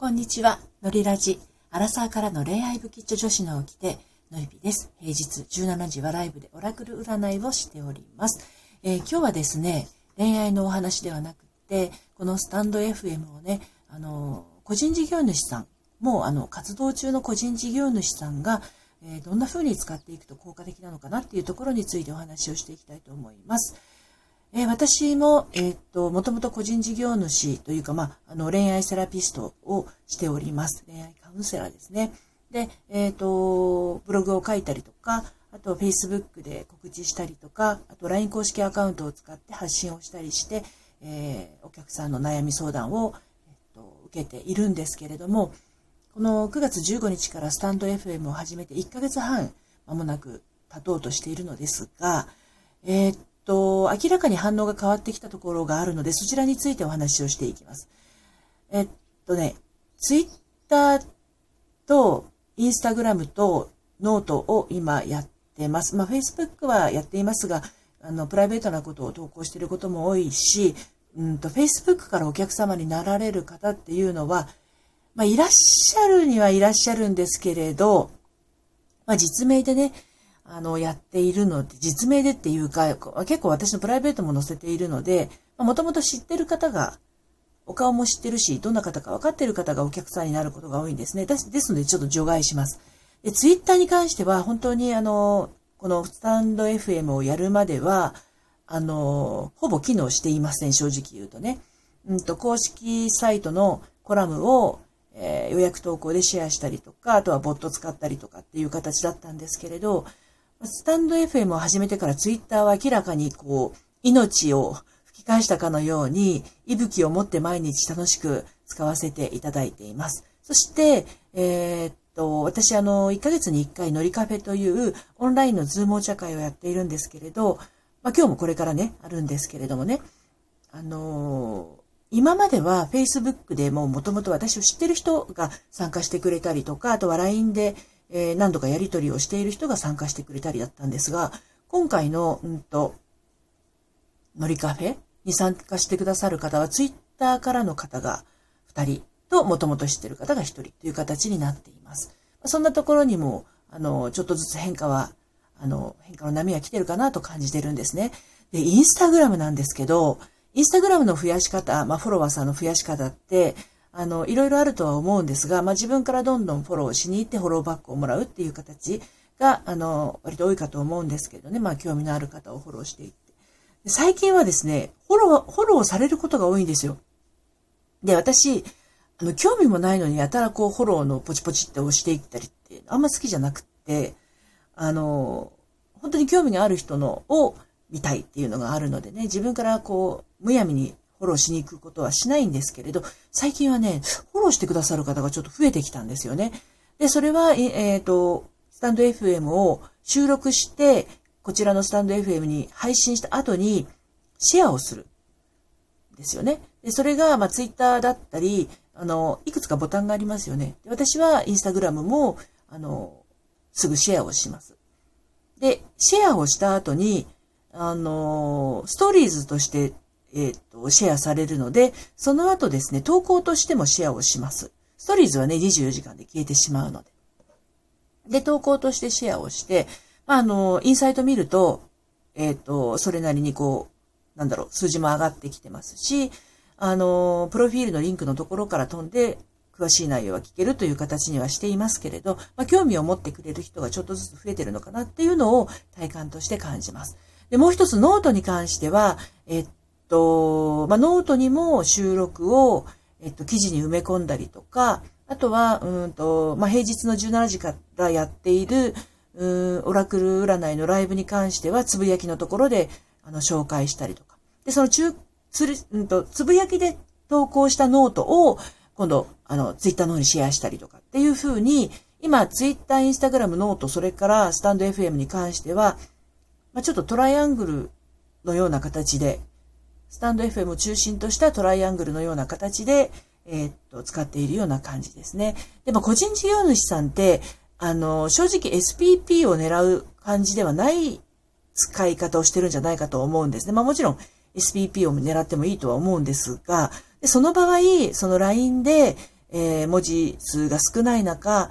こんにちは、のりラジ。アラサーからの恋愛不吉女子の起きて、のりぴです。平日17時はライブでオラクル占いをしております。えー、今日はですね、恋愛のお話ではなくて、このスタンド FM をね、あの、個人事業主さん、もうあの、活動中の個人事業主さんが、えー、どんな風に使っていくと効果的なのかなっていうところについてお話をしていきたいと思います。えー、私も、えー、っと、もともと個人事業主というか、まあ、あの、恋愛セラピストをしております。恋愛カウンセラーですね。で、えっ、と、ブログを書いたりとか、あと、Facebook で告知したりとか、あと、LINE 公式アカウントを使って発信をしたりして、えー、お客さんの悩み相談を、えっと、受けているんですけれども、この9月15日からスタンド FM を始めて1ヶ月半、間もなく経とうとしているのですが、えー、っと、明らかに反応が変わってきたところがあるので、そちらについてお話をしていきます。えっとね、ツイッターとインスタグラムとノートを今やってます。まあ、Facebook はやっていますが、あの、プライベートなことを投稿していることも多いし、うんと、Facebook からお客様になられる方っていうのは、まあ、いらっしゃるにはいらっしゃるんですけれど、まあ、実名でね、あの、やっているので、実名でっていうか、結構私のプライベートも載せているので、もともと知ってる方が、お顔も知ってるし、どんな方か分かってる方がお客さんになることが多いんですね。ですので、ちょっと除外します。で、ツイッターに関しては、本当にあの、このスタンド FM をやるまでは、あの、ほぼ機能していません、正直言うとね。うんと、公式サイトのコラムを、えー、予約投稿でシェアしたりとか、あとはボット使ったりとかっていう形だったんですけれど、スタンド FM を始めてからツイッターは明らかにこう、命を吹き返したかのように、息吹を持って毎日楽しく使わせていただいています。そして、えー、っと、私あの、1ヶ月に1回ノリカフェというオンラインのズームお茶会をやっているんですけれど、まあ今日もこれからね、あるんですけれどもね、あの今までは Facebook でももともと私を知ってる人が参加してくれたりとか、あとは LINE でえー、何度かやり取りをしている人が参加してくれたりだったんですが、今回の、うんと、ノリカフェに参加してくださる方は、ツイッターからの方が2人と、もともと知ってる方が1人という形になっています。そんなところにも、あの、ちょっとずつ変化は、あの、変化の波は来てるかなと感じてるんですね。で、インスタグラムなんですけど、インスタグラムの増やし方、まあ、フォロワーさんの増やし方って、あの、いろいろあるとは思うんですが、まあ、自分からどんどんフォローしに行ってフォローバックをもらうっていう形が、あの、割と多いかと思うんですけどね、まあ、興味のある方をフォローしていって。最近はですね、フォロー、フォローされることが多いんですよ。で、私、あの、興味もないのにやたらこう、フォローのポチポチって押していったりって、あんま好きじゃなくって、あの、本当に興味がある人のを見たいっていうのがあるのでね、自分からこう、むやみにフォローしに行くことはしないんですけれど、最近はね、フォローしてくださる方がちょっと増えてきたんですよね。で、それは、えっ、ー、と、スタンド FM を収録して、こちらのスタンド FM に配信した後に、シェアをする。ですよね。で、それが、まあ、ツイッターだったり、あの、いくつかボタンがありますよね。で私はインスタグラムも、あの、すぐシェアをします。で、シェアをした後に、あの、ストーリーズとしてえっ、と、シェアされるので、その後ですね、投稿としてもシェアをします。ストーリーズはね、24時間で消えてしまうので。で、投稿としてシェアをして、まあ、あの、インサイト見ると、えっ、と、それなりにこう、なんだろう、数字も上がってきてますし、あの、プロフィールのリンクのところから飛んで、詳しい内容は聞けるという形にはしていますけれど、まあ、興味を持ってくれる人がちょっとずつ増えてるのかなっていうのを体感として感じます。で、もう一つノートに関しては、えっと、まあ、ノートにも収録を、えっと、記事に埋め込んだりとか、あとは、うんと、まあ、平日の17時からやっている、うん、オラクル占いのライブに関しては、つぶやきのところで、あの、紹介したりとか。で、その中、つる、うんと、つぶやきで投稿したノートを、今度、あの、ツイッターの方にシェアしたりとかっていう風に、今、ツイッター、インスタグラム、ノート、それからスタンド FM に関しては、まあ、ちょっとトライアングルのような形で、スタンド FM を中心としたトライアングルのような形で、えー、っと、使っているような感じですね。でも個人事業主さんって、あの、正直 SPP を狙う感じではない使い方をしてるんじゃないかと思うんですね。まあもちろん SPP を狙ってもいいとは思うんですが、でその場合、その LINE で、えー、文字数が少ない中、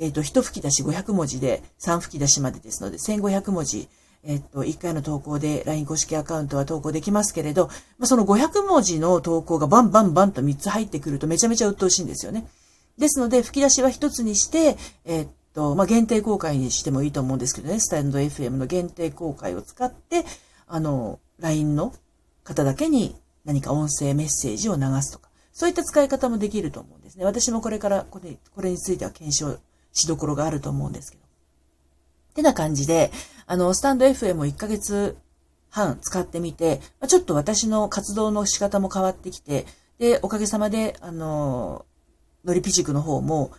えっ、ー、と、一吹き出し500文字で、3吹き出しまでですので、1500文字、えっ、と、1回の投稿で LINE 公式アカウントは投稿できますけれど、まあ、その500文字の投稿がバンバンバンと3つ入ってくるとめちゃめちゃ鬱陶しいんですよね。ですので、吹き出しは1つにして、えっ、と、まあ、限定公開にしてもいいと思うんですけどね、スタンド FM の限定公開を使って、あの、LINE の方だけに何か音声メッセージを流すとか、そういった使い方もできると思うんですね。私もこれからこれ、これについては検証しどころがあると思うんですけど。ってな感じで、あの、スタンド FM を1ヶ月半使ってみて、ちょっと私の活動の仕方も変わってきて、で、おかげさまで、あの、のりぴ塾の方も、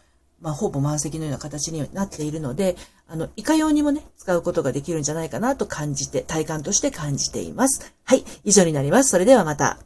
まあ、ほぼ満席のような形になっているので、あの、いかようにもね、使うことができるんじゃないかなと感じて、体感として感じています。はい、以上になります。それではまた。